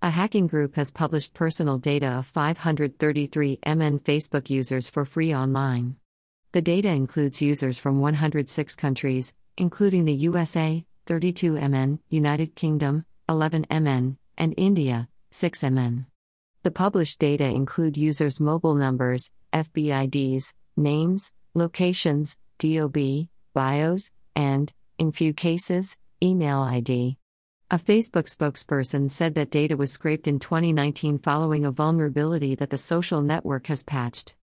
A hacking group has published personal data of 533 MN Facebook users for free online. The data includes users from 106 countries, including the USA, 32 MN, United Kingdom, 11 MN, and India, 6 MN. The published data include users' mobile numbers, FBIDs, names, locations, DOB, bios, and, in few cases, email ID. A Facebook spokesperson said that data was scraped in 2019 following a vulnerability that the social network has patched.